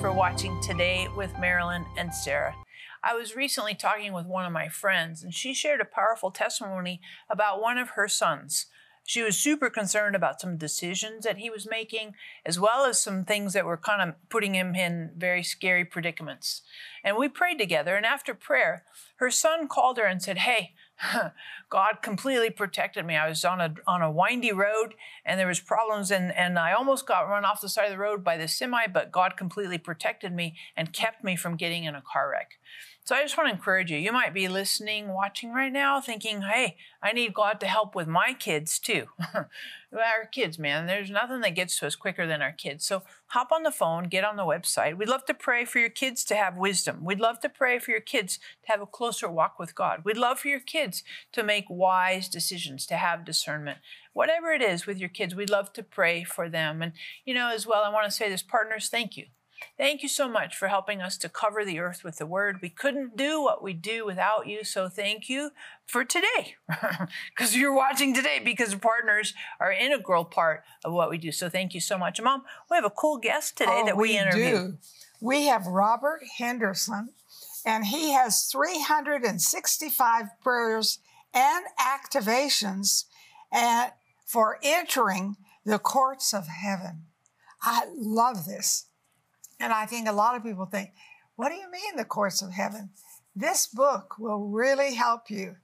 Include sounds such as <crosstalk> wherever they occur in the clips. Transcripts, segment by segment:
for watching today with Marilyn and Sarah. I was recently talking with one of my friends, and she shared a powerful testimony about one of her sons. She was super concerned about some decisions that he was making, as well as some things that were kind of putting him in very scary predicaments. And we prayed together, and after prayer, her son called her and said, Hey, <laughs> God completely protected me. I was on a on a windy road and there was problems and, and I almost got run off the side of the road by the semi, but God completely protected me and kept me from getting in a car wreck. So I just want to encourage you. You might be listening, watching right now, thinking, hey, I need God to help with my kids too. <laughs> our kids, man, there's nothing that gets to us quicker than our kids. So hop on the phone, get on the website. We'd love to pray for your kids to have wisdom. We'd love to pray for your kids to have a closer walk with God. We'd love for your kids to make wise decisions, to have discernment. Whatever it is with your kids, we'd love to pray for them. And, you know, as well, I want to say this partners, thank you. Thank you so much for helping us to cover the earth with the word. We couldn't do what we do without you, so thank you for today. <laughs> Because you're watching today because partners are an integral part of what we do. So thank you so much. Mom, we have a cool guest today oh, that we, we interviewed. Do. We have Robert Henderson, and he has 365 prayers and activations at, for entering the courts of heaven. I love this. And I think a lot of people think, what do you mean the courts of heaven? This book will really help you.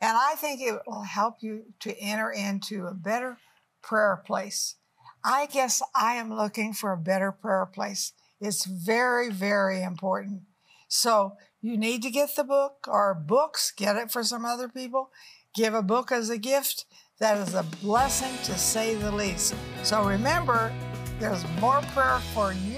And I think it will help you to enter into a better prayer place. I guess I am looking for a better prayer place. It's very, very important. So you need to get the book or books, get it for some other people. Give a book as a gift. That is a blessing to say the least. So remember, there's more prayer for you.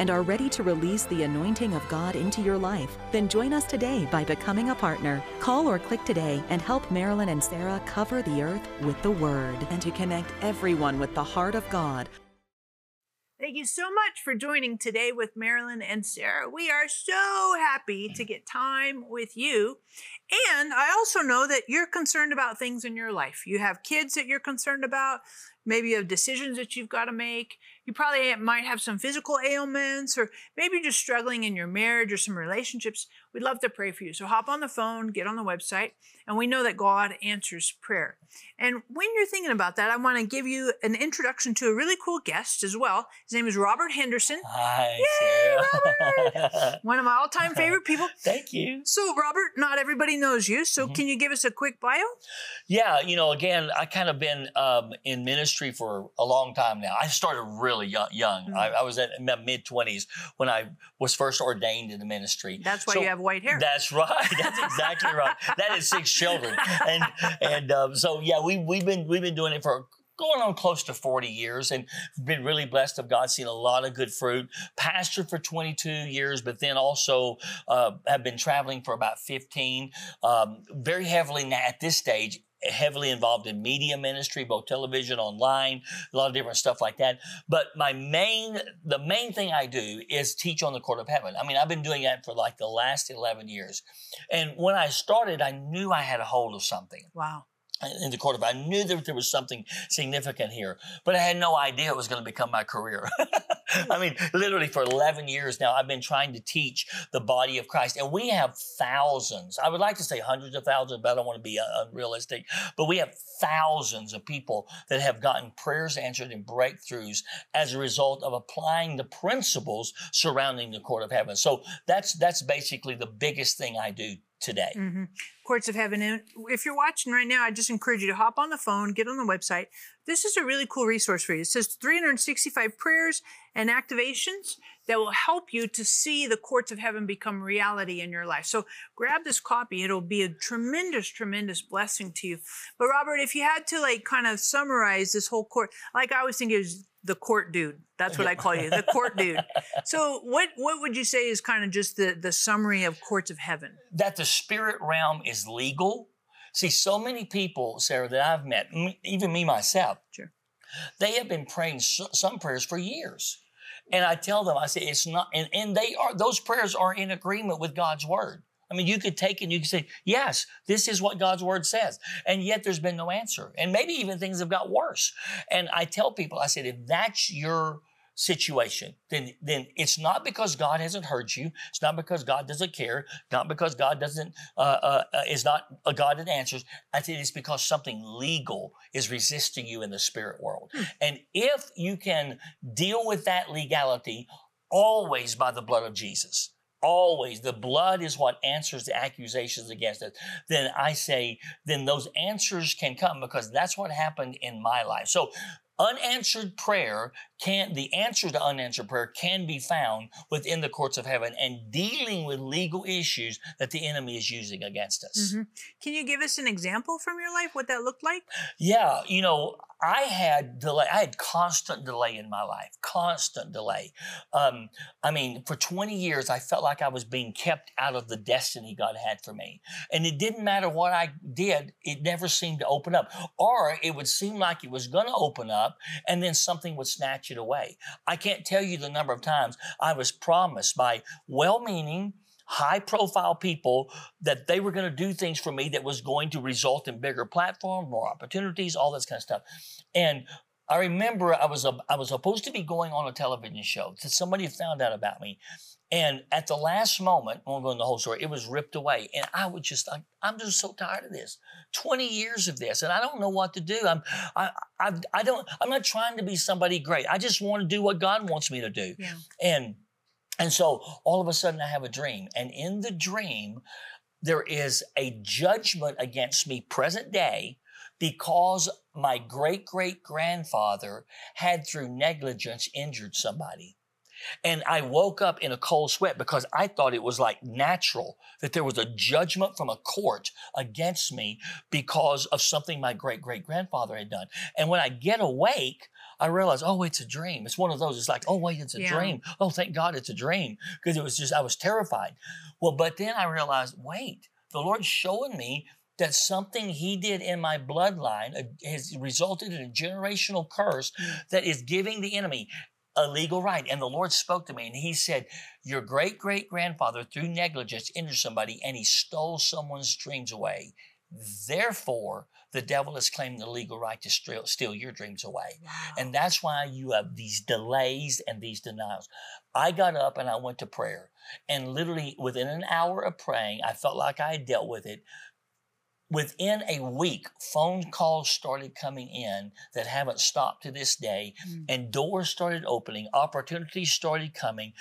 and are ready to release the anointing of God into your life, then join us today by becoming a partner. Call or click today and help Marilyn and Sarah cover the earth with the Word and to connect everyone with the heart of God. Thank you so much for joining today with Marilyn and Sarah. We are so happy to get time with you. And I also know that you're concerned about things in your life. You have kids that you're concerned about, maybe you have decisions that you've got to make. You probably might have some physical ailments, or maybe you're just struggling in your marriage or some relationships. We'd love to pray for you. So hop on the phone, get on the website, and we know that God answers prayer. And when you're thinking about that, I want to give you an introduction to a really cool guest as well. His name is Robert Henderson. Hi, Yay, Robert! <laughs> One of my all-time favorite people. <laughs> Thank you. So, Robert, not everybody knows you. So, Mhm. can you give us a quick bio? Yeah, you know, again, I kind of been um, in ministry for a long time now. I started really young. young. Mhm. I, I was at my mid twenties when I was first ordained in the ministry. That's why So- you have white hair. That's <laughs> right. That's exactly right. That is six children, and and um, so yeah, we we've been we've been doing it for going on close to 40 years and been really blessed of God, seen a lot of good fruit. Pastored for 22 years, but then also uh, have been traveling for about 15. Um, very heavily now at this stage. Heavily involved in media ministry, both television, online, a lot of different stuff like that. But my main, the main thing I do is teach on the court of heaven. I mean, I've been doing that for like the last 11 years. And when I started, I knew I had a hold of something wow. In the court of I knew that there was something significant here, but I had no idea it was going to become my career. <laughs> I mean, literally for 11 years now, I've been trying to teach the body of Christ, and we have thousands. I would like to say hundreds of thousands, but I don't want to be uh, unrealistic. But we have thousands of people that have gotten prayers answered and breakthroughs as a result of applying the principles surrounding the court of heaven. So that's that's basically the biggest thing I do today. hmm Courts of Heaven. And if you're watching right now, I just encourage you to hop on the phone, get on the website. This is a really cool resource for you. It says 365 prayers and activations that will help you to see the courts of heaven become reality in your life. So grab this copy. It'll be a tremendous, tremendous blessing to you. But Robert, if you had to like kind of summarize this whole court, like I always think it was the court dude. That's what I call you, the court dude. <laughs> So what what would you say is kind of just the the summary of courts of heaven? that the spirit realm is legal. See, so many people, Sarah, that I've met, m- even me myself, Sure. they have been praying some prayers for years. And I tell them, I say, it's not, and, and they are, those prayers are in agreement with God's word. I mean, you could take and you could say, yes, this is what God's word says. And yet there's been no answer. And maybe even things have got worse. And I tell people, I said, if that's your situation, then, then it's not because God hasn't heard you. It's not because God doesn't care. Not because God doesn't, uh, uh, uh, is not a God that answers. I think it's because something legal is resisting you in the spirit world. And if you can deal with that legality always by the blood of Jesus, always the blood is what answers the accusations against us. Then i say then those answers can come because that's what happened in my life. So unanswered prayer can the answer to unanswered prayer can be found within the courts of heaven and dealing with legal issues that the enemy is using against us Mhm. Can you give us an example from your life what that looked like? Yeah, you know, I had delay. I had constant delay in my life, constant delay. Um, I mean, for 20 years, I felt like I was being kept out of the destiny God had for me. And it didn't matter what I did, it never seemed to open up. Or it would seem like it was going to open up and then something would snatch it away. I can't tell you the number of times I was promised by well meaning, high profile people that they were going to do things for me that was going to result in bigger platform, more opportunities, all this kind of stuff. And I remember I was a, I was supposed to be going on a television show somebody found out about me. And at the last moment, I won't go into the whole story, it was ripped away. And I was just, I, I'm just so tired of this. 20 years of this, and I don't know what to do. I'm, I, I, I don't, I'm not trying to be somebody great. I just want to do what God wants me to do. Yeah. And and so all of a sudden I have a dream. And in the dream, there is a judgment against me present day because my great great grandfather had through negligence injured somebody. And I woke up in a cold sweat because I thought it was like natural that there was a judgment from a court against me because of something my great great grandfather had done. And when I get awake, I realize, oh, it's a dream. It's one of those. It's like, oh, wait, it's a Yeah. dream. Oh, thank God it's a dream. Because it was just, I was terrified. Well, but then I realized, wait, the Lord's showing me that something He did in my bloodline uh, has resulted in a generational curse that is giving the enemy a legal right. And the Lord spoke to me and He said, Your great great grandfather, through negligence, injured somebody and he stole someone's dreams away. Therefore, the devil has claimed the legal right to steal, steal your dreams away. And that's why you have these delays and these denials. I got up and I went to prayer. And literally within an hour of praying, I felt like I had dealt with it. Within a week, phone calls started coming in that haven't stopped to this day, Mm. and doors started opening, opportunities started coming.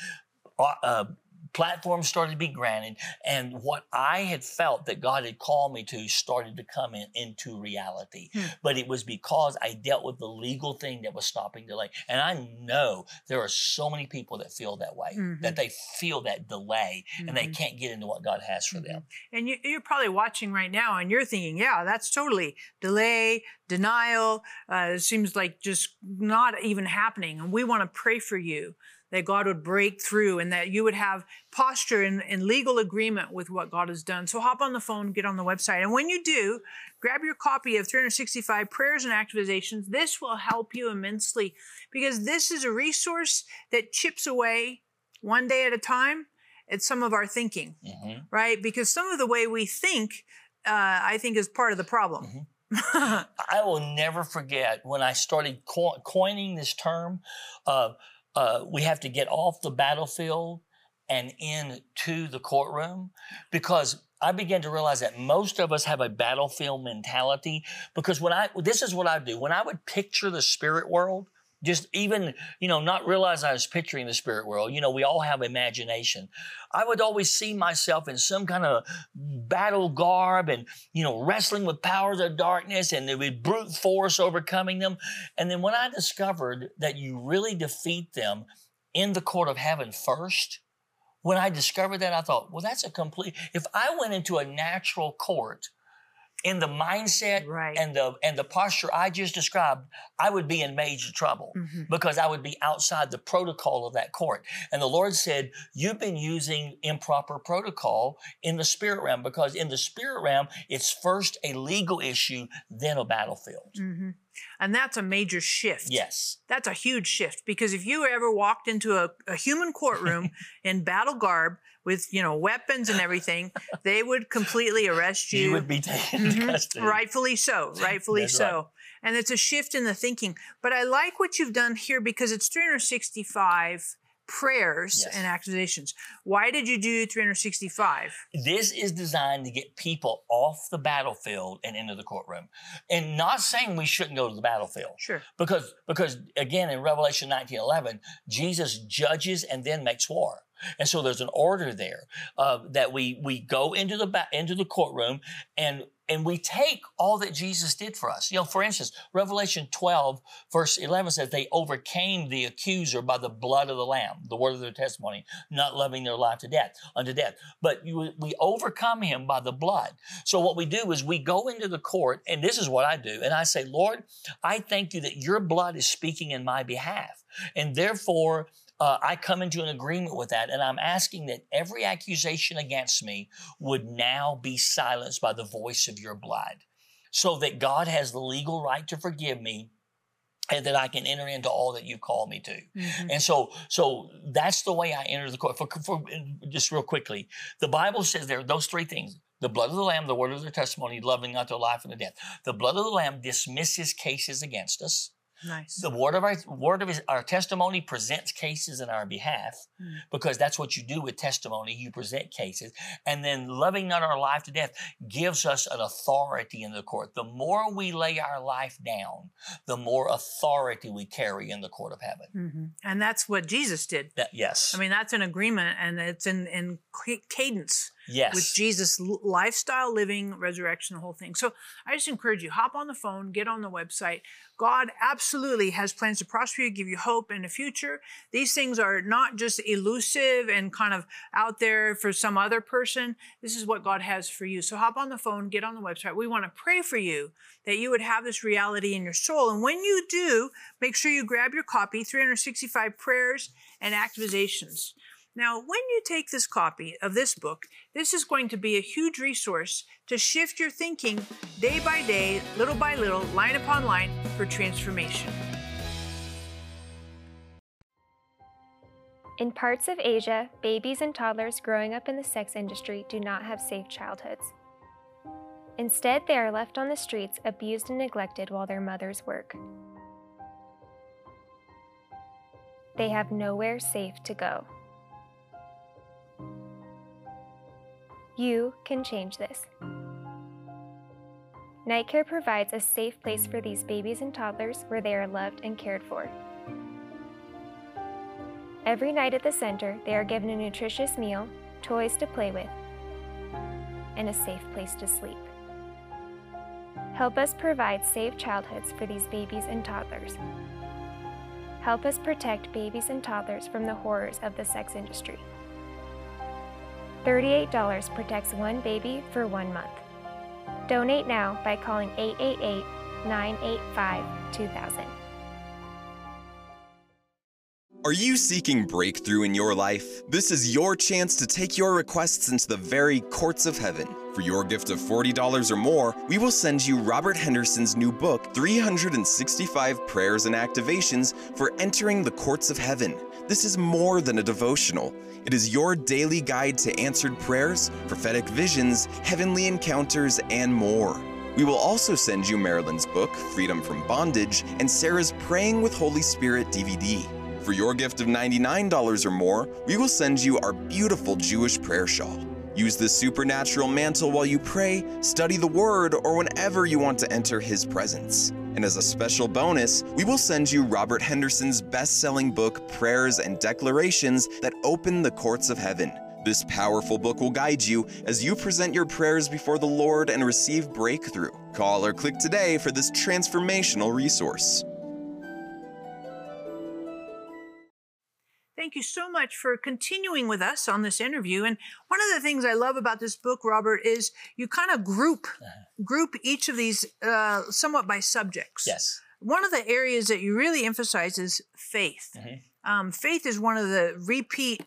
uh, Uh, platforms started to be granted and what i had felt that god had called me to started to come in into reality Hmm. but it was because i dealt with the legal thing that was stopping delay and i know there are so many people that feel that way Mhm. that they feel that delay and they Mhm. can't get into what god has for them And you, you're probably watching right now and you're thinking, yeah, that's totally delay, denial. Uh, it seems like just not even happening. And we want to pray for you that God would break through and that you would have posture and, and legal agreement with what God has done. So hop on the phone, get on the website. And when you do, grab your copy of 365 Prayers and Activizations. This will help you immensely because this is a resource that chips away one day at a time at some of our thinking Mhm. right? Because some of the way we think, uh, I think, is part of the problem. <laughs> I will never forget when I started co- coining this term. Uh, uh, we have to get off the battlefield and into the courtroom because I began to realize that most of us have a battlefield mentality. Because when I, this is what I do when I would picture the spirit world, just even you know not realize i was picturing the spirit world. You know we all have imagination. I would always see myself in some kind of battle garb and you know wrestling with powers of darkness and there would be brute force overcoming them. And then when i discovered that you really defeat them in the court of heaven first when i discovered that i thought well that's a complete if i went into a natural court in the mindset Right. and the and the posture I just described, I would be in major trouble Mhm. because I would be outside the protocol of that court. And the Lord said, You've been using improper protocol in the spirit realm because in the spirit realm, it's first a legal issue, then a battlefield. Mhm. And that's a major shift. Yes. That's a huge shift because if you ever walked into a, a human courtroom <laughs> in battle garb with, you know, weapons and everything, <laughs> they would completely arrest you. You, would be taken Mhm. custody. Rightfully so. <laughs> Rightfully That's so. right. And it's a shift in the thinking. But I like what you've done here because it's 365 prayers Yes. and accusations. Why did you do 365? This is designed to get people off the battlefield and into the courtroom. And not saying we shouldn't go to the battlefield. Sure. Because because again in Revelation 19:11, Jesus judges and then makes war. And so there's an order there uh, that we we go into the ba- into the courtroom and and we take all that Jesus did for us. You know, for instance, Revelation 12 verse 11 says they overcame the accuser by the blood of the lamb, the word of their testimony, not loving their life to death unto death. But you, we overcome him by the blood. So what we do is we go into the court, and this is what I do, and I say, Lord, I thank you that your blood is speaking in my behalf. And therefore, uh, I come into an agreement with that, and I'm asking that every accusation against me would now be silenced by the voice of your blood, so that God has the legal right to forgive me, and that I can enter into all that you've called me to. Mhm. And so, so that's the way I enter the court. For, for just real quickly, the Bible says there are those three things: the blood of the Lamb, the word of their testimony, loving not their life and the death. The blood of the Lamb dismisses cases against us. Nice. The word of our word of his, our testimony presents cases in our behalf, Mm. because that's what you do with testimony. You present cases, and then loving not our life to death gives us an authority in the court. The more we lay our life down, the more authority we carry in the court of heaven. Mhm. And that's what Jesus did. That yes, I mean, that's an agreement and it's in, in cadence yes, with Jesus' lifestyle, living, resurrection, the whole thing. So I just encourage you, hop on the phone, get on the website. God absolutely has plans to prosper you, give you hope in the future. These things are not just elusive and kind of out there for some other person. This is what God has for you. So hop on the phone, get on the website. We want to pray for you that you would have this reality in your soul. And when you do, make sure you grab your copy 365 Prayers and Activations. Now, when you take this copy of this book, this is going to be a huge resource to shift your thinking day by day, little by little, line upon line for transformation. In parts of Asia, babies and toddlers growing up in the sex industry do not have safe childhoods. Instead, they are left on the streets, abused and neglected while their mothers work. They have nowhere safe to go. You can change this. Night Care provides a safe place for these babies and toddlers where they are loved and cared for. Every night at the center, they are given a nutritious meal, toys to play with, and a safe place to sleep. Help us provide safe childhoods for these babies and toddlers. Help us protect babies and toddlers from the horrors of the sex industry. $38 protects one baby for one month. Donate now by calling 888 985 2000. Are you seeking breakthrough in your life? This is your chance to take your requests into the very courts of heaven. For your gift of $40 or more, we will send you Robert Henderson's new book, 365 Prayers and Activations for Entering the Courts of Heaven. This is more than a devotional. It is your daily guide to answered prayers, prophetic visions, heavenly encounters, and more. We will also send you Marilyn's book, Freedom from Bondage, and Sarah's Praying with Holy Spirit DVD. For your gift of $99 or more, we will send you our beautiful Jewish prayer shawl. Use this supernatural mantle while you pray, study the Word, or whenever you want to enter His presence. And as a special bonus, we will send you Robert Henderson's best selling book, Prayers and Declarations That Open the Courts of Heaven. This powerful book will guide you as you present your prayers before the Lord and receive breakthrough. Call or click today for this transformational resource. Thank you so much for continuing with us on this interview. And one of the things I love about this book, Robert, is you kind of group group each of these uh, somewhat by subjects. Yes. One of the areas that you really emphasize is faith. Um, faith is one of the repeat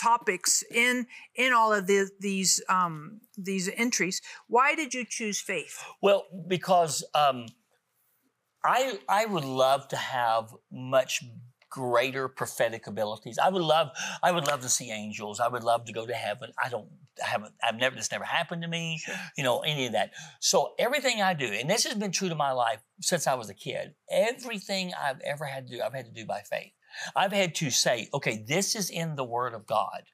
topics in in all of the, these um, these entries. Why did you choose faith? Well, because um, I I would love to have much greater prophetic abilities. I would love I would love to see angels. I would love to go to heaven. I don't I haven't I've never this never happened to me, you know, any of that. So everything I do, and this has been true to my life since I was a kid, everything I've ever had to do, I've had to do by faith. I've had to say, okay, this is in the word of God.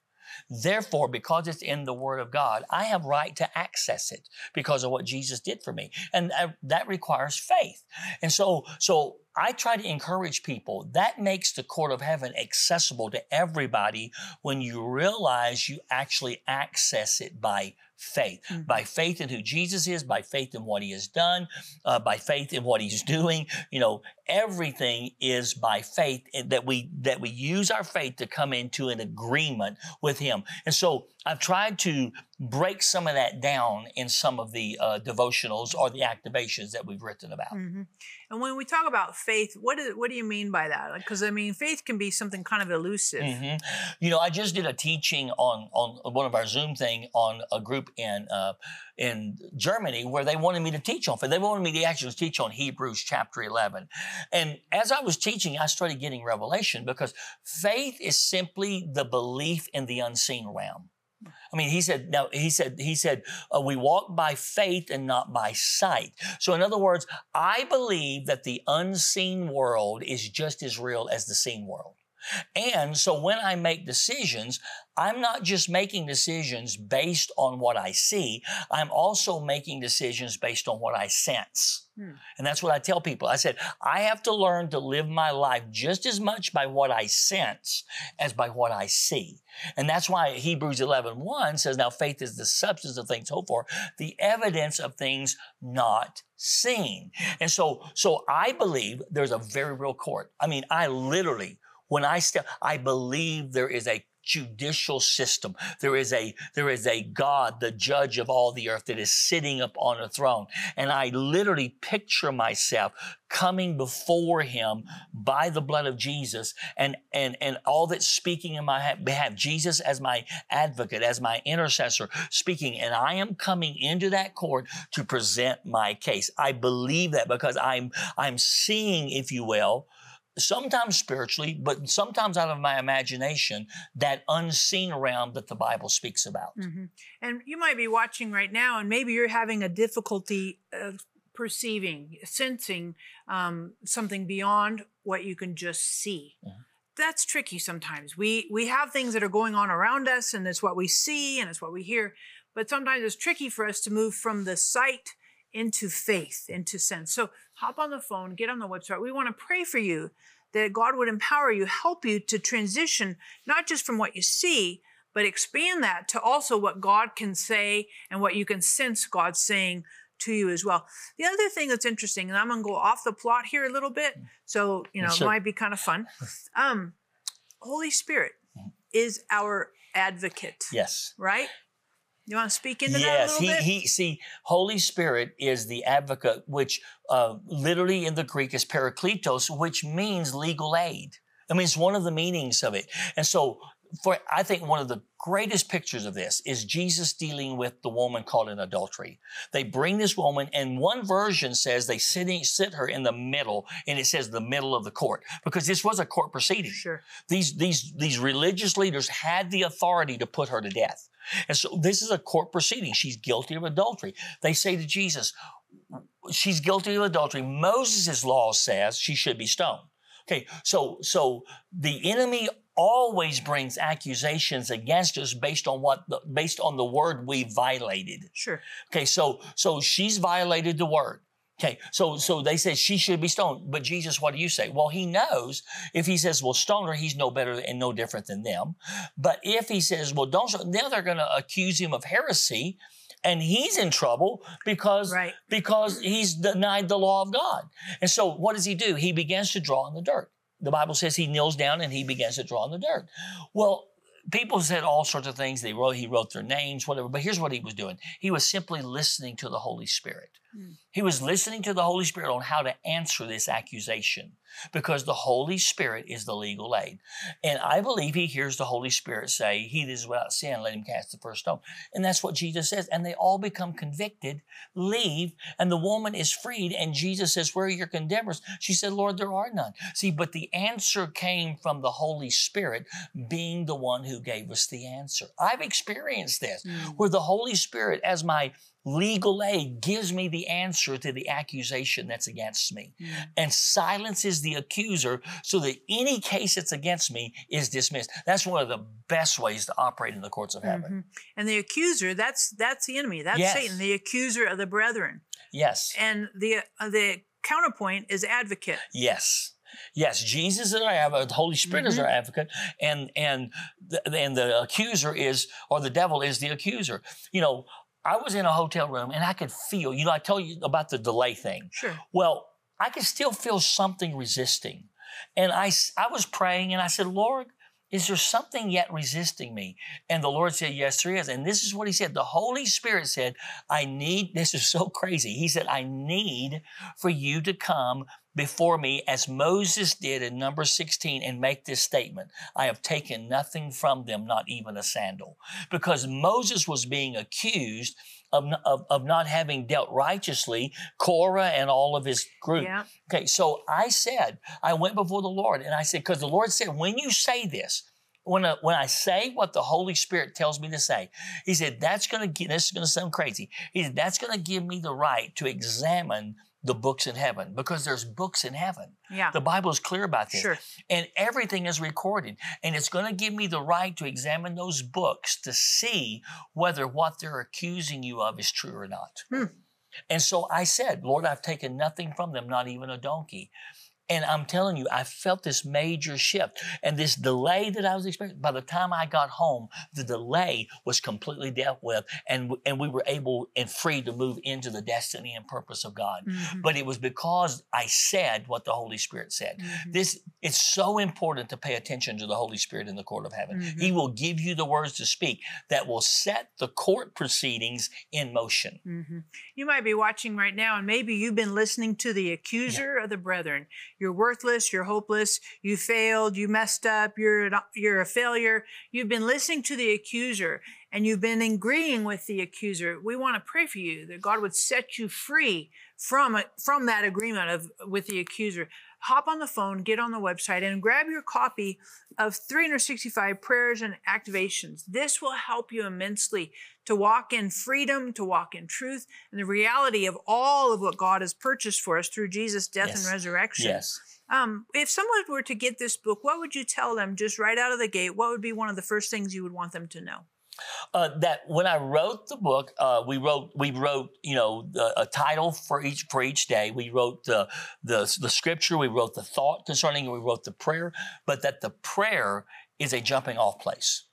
Therefore, because it's in the Word of God, I have right to access it because of what Jesus did for me, and uh, that requires faith. And so, so I try to encourage people. That makes the court of heaven accessible to everybody when you realize you actually access it by faith, Mm-hmm. by faith in who Jesus is, by faith in what He has done, uh, by faith in what He's <laughs> doing. You know, everything is by faith and that we that we use our faith to come into an agreement with Him. And so I've tried to break some of that down in some of the uh, devotionals or the activations that we've written about. Mhm. And when we talk about faith, what is what do you mean by that? Because I mean, faith can be something kind of elusive. Mhm. You know, I just did a teaching on on one of our Zoom thing on a group in uh, in Germany where they wanted me to teach on. They wanted me to actually teach on Hebrews chapter eleven. And as I was teaching, I started getting revelation because faith is simply the belief in the unseen realm. I mean, he said, now, he said, he said, uh, we walk by faith and not by sight. So in other words, I believe that the unseen world is just as real as the seen world. And so when I make decisions, I'm not just making decisions based on what I see. I'm also making decisions based on what I sense. Hmm. And that's what I tell people. I said, I have to learn to live my life just as much by what I sense as by what I see. And that's why Hebrews 11, 1 says, now faith is the substance of things hoped for, the evidence of things not seen. And so, so I believe there's a very real court. I mean, I literally, when I step, I believe there is a judicial system. There is a, there is a God, the judge of all the earth that is sitting up on a throne. And I literally picture myself coming before him by the blood of Jesus and, and, and all that's speaking in my behalf. Jesus as my advocate, as my intercessor speaking. And I am coming into that court to present my case. I believe that because I'm, I'm seeing, if you will, sometimes spiritually, but sometimes out of my imagination, that unseen realm that the Bible speaks about. Mhm. And you might be watching right now, and maybe you're having a difficulty uh, perceiving, sensing um, something beyond what you can just see. Mhm. That's tricky sometimes. We we have things that are going on around us, and it's what we see and it's what we hear. But sometimes it's tricky for us to move from the sight into faith, into sense. So hop on the phone, get on the website. We want to pray for you that God would empower you, help you to transition not just from what you see, but expand that to also what God can say and what you can sense God saying to you as well. The other thing that's interesting, and I'm going to go off the plot here a little bit, so you know Sure. it might be kind of fun. <laughs> Um, Holy Spirit is our advocate, Yes. right? You want to speak into that a Yes, little he, bit? he, see, Holy Spirit is the advocate, which uh, literally in the Greek is parakletos, which means legal aid. I mean, it's one of the meanings of it. And so, for I think one of the greatest pictures of this is Jesus dealing with the woman caught in adultery. They bring this woman, and one version says they sitting, sit her in the middle, and it says the middle of the court because this was a court proceeding. Sure. These, these, these religious leaders had the authority to put her to death. And so this is a court proceeding. She's guilty of adultery. They say to Jesus, she's guilty of adultery. Moses' law says she should be stoned. Okay, so so the enemy always brings accusations against us based on what the, based on the word we violated. Sure. Okay, so so she's violated the word. Okay, so so they said she should be stoned, but Jesus, what do you say? Well, he knows if he says, "Well, stone her," he's no better and no different than them. But if he says, "Well, don't," now they're going to accuse him of heresy, and he's in trouble because Right. because he's denied the law of God. And so, what does he do? He begins to draw in the dirt. The Bible says he kneels down and he begins to draw in the dirt. Well. People said all sorts of things. They wrote, he wrote their names, whatever. But here's what he was doing. He was simply listening to the Holy Spirit. Mm. He was listening to the Holy Spirit on how to answer this accusation because the Holy Spirit is the legal aid. And I believe he hears the Holy Spirit say, He that is without sin, let him cast the first stone. And that's what Jesus says. And they all become convicted, leave, and the woman is freed. And Jesus says, Where are your condemners? She said, Lord, there are none. See, but the answer came from the Holy Spirit being the one who gave us the answer. I've experienced this mm. where the Holy Spirit, as my legal aid gives me the answer to the accusation that's against me mm. and silences the accuser so that any case that's against me is dismissed. That's one of the best ways to operate in the courts of heaven. Mm-hmm. And the accuser, that's that's the enemy. That's Yes. Satan, the accuser of the brethren. Yes. And the uh, the counterpoint is advocate. Yes. Yes, Jesus is our advocate. The Holy Spirit is mm-hmm. our advocate, and and the, and the accuser is, or the devil is the accuser. You know, I was in a hotel room and I could feel. You know, I told you about the delay thing. Sure. Well, I could still feel something resisting, and I, I was praying and I said, Lord. Is there something yet resisting me? And the Lord said, Yes, there is. And this is what He said. The Holy Spirit said, I need, <laughs> this is so crazy. He said, I need for you to come before me as Moses did in number 16 and make this statement I have taken nothing from them, not even a sandal. Because Moses was being accused of, of, of not having dealt righteously, Korah and all of his group. Yeah. Okay, so I said, I went before the Lord and I said, because the Lord said, when you say this, when, I- when I say what the Holy Spirit tells me to say, He said, that's going to get, this is going to sound crazy. He said, that's going to give me the right to examine the books in heaven because there's books in heaven. Yeah. The Bible is clear about this. Sure. And everything is recorded. And it's going to give me the right to examine those books to see whether what they're accusing you of is true or not. Hmm. And so I said, Lord, I've taken nothing from them, not even a donkey. And I'm telling you, I felt this major shift and this delay that I was experiencing. By the time I got home, the delay was completely dealt with, and, and we were able and free to move into the destiny and purpose of God. Mhm. But it was because I said what the Holy Spirit said. Mhm. This it's so important to pay attention to the Holy Spirit in the court of heaven. Mhm. He will give you the words to speak that will set the court proceedings in motion. hmm You might be watching right now, and maybe you've been listening to the accuser of the brethren. You're worthless. You're hopeless. You failed. You messed up. You're an, you're a failure. You've been listening to the accuser, and you've been agreeing with the accuser. We want to pray for you that God would set you free from it, from that agreement of with the accuser. Hop on the phone, get on the website, and grab your copy of 365 prayers and activations. This will help you immensely to walk in freedom, to walk in truth, and the reality of all of what God has purchased for us through Jesus' death Yes. and resurrection. Yes. Um, if someone were to get this book, what would you tell them just right out of the gate? What would be one of the first things you would want them to know? Uh, that when I wrote the book, uh, we wrote we wrote you know the, a title for each for each day. We wrote the the the scripture. We wrote the thought concerning. We wrote the prayer, but that the prayer is a jumping off place.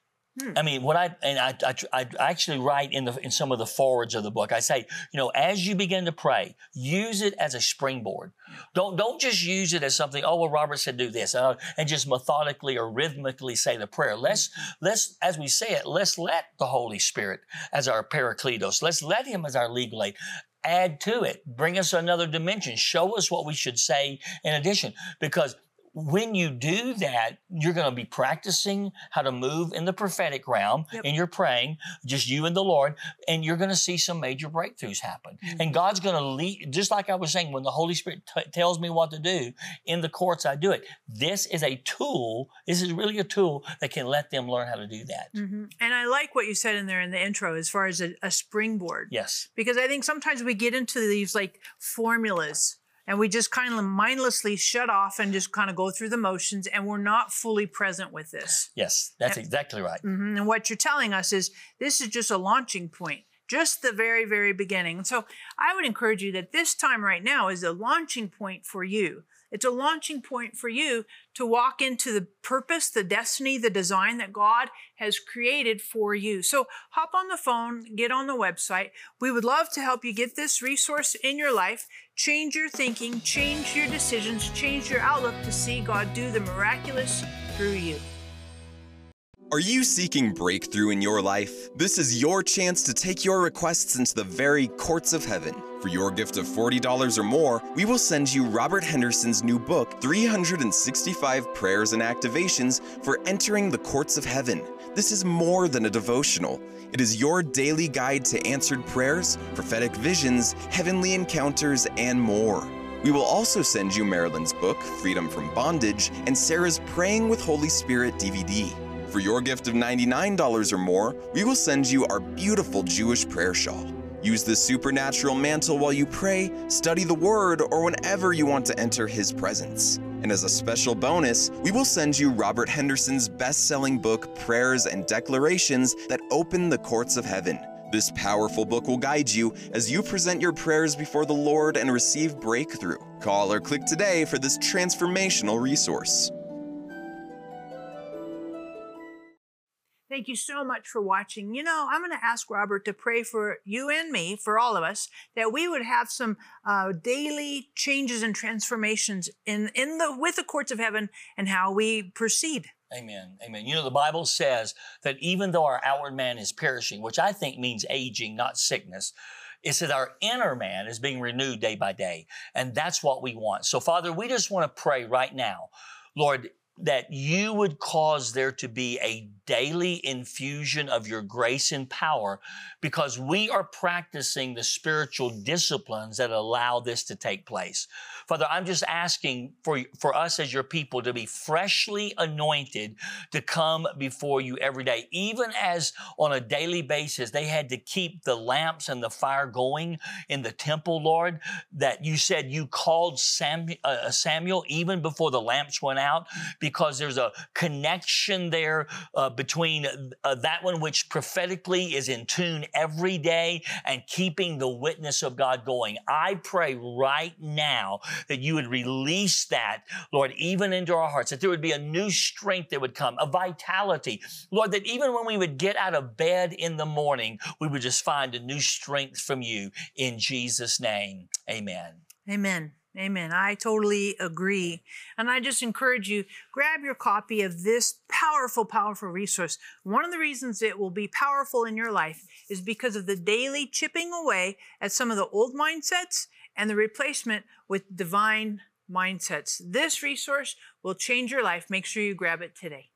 Hmm. I mean, what I and I, I, I actually write in the in some of the forwards of the book. I say, you know, as you begin to pray, use it as a springboard. Don't don't just use it as something. Oh, well, Robert said do this, uh, and just methodically or rhythmically say the prayer. Let's let's as we say it, let's let the Holy Spirit as our Paracletos. Let's let Him as our legal aid. Add to it, bring us another dimension, show us what we should say in addition, because when you do that, you're going to be practicing how to move in the prophetic realm Yep. and you're praying, just you and the Lord, and you're going to see some major breakthroughs happen. Mm-hmm. And God's going to lead, just like I was saying, when the Holy Spirit t- tells me what to do in the courts, I do it. This is a tool, this is really a tool that can let them learn how to do that. hmm And I like what you said in there in the intro as far as a, a springboard. Yes. because I think sometimes we get into these like formulas and we just kind of mindlessly shut off and just kind of go through the motions and we're not fully present with this. Yes, that's exactly right. Mhm. And what you're telling us is this is just a launching point. Just the very, very beginning. So I would encourage you that this time right now is a launching point for you. It's a launching point for you to walk into the purpose, the destiny, the design that God has created for you. So hop on the phone, get on the website. We would love to help you get this resource in your life, change your thinking, change your decisions, change your outlook to see God do the miraculous through you. Are you seeking breakthrough in your life? This is your chance to take your requests into the very courts of heaven. For your gift of $40 or more, we will send you Robert Henderson's new book, 365 Prayers and Activations for Entering the Courts of Heaven. This is more than a devotional. It is your daily guide to answered prayers, prophetic visions, heavenly encounters, and more. We will also send you Marilyn's book, Freedom from Bondage, and Sarah's Praying with Holy Spirit DVD. For your gift of $99 or more, we will send you our beautiful Jewish prayer shawl. Use this supernatural mantle while you pray, study the Word, or whenever you want to enter His presence. And as a special bonus, we will send you Robert Henderson's best selling book, Prayers and Declarations That Open the Courts of Heaven. This powerful book will guide you as you present your prayers before the Lord and receive breakthrough. Call or click today for this transformational resource. Thank you so much for watching. You know, I'm going to ask Robert to pray for you and me, for all of us, that we would have some uh, daily changes and transformations in, in the with the courts of heaven and how we proceed. Amen. Amen. You know, the Bible says that even though our outward man is perishing, which I think means aging, not sickness, it that our inner man is being renewed day by day. And that's what we want. So, Father, we just want to pray right now, Lord, that you would cause there to be a daily infusion of your grace and power because we are practicing the spiritual disciplines that allow this to take place. Father, I'm just asking for, for us as your people to be freshly anointed to come before you every day. Even as on a daily basis, they had to keep the lamps and the fire going in the temple, Lord, that you said you called Samuel, uh, Samuel even before the lamps went out because there's a connection there uh, between uh, that one which prophetically is in tune every day and keeping the witness of God going. I pray right now that you would release that, Lord, even into our hearts, that there would be a new strength that would come, a vitality. Lord, that even when we would get out of bed in the morning, we would just find a new strength from you in Jesus' name. Amen. Amen. Amen. I totally agree. And I just encourage you, grab your copy of this powerful, powerful resource. One of the reasons it will be powerful in your life is because of the daily chipping away at some of the old mindsets and the replacement with divine mindsets. This resource will change your life. Make sure you grab it today.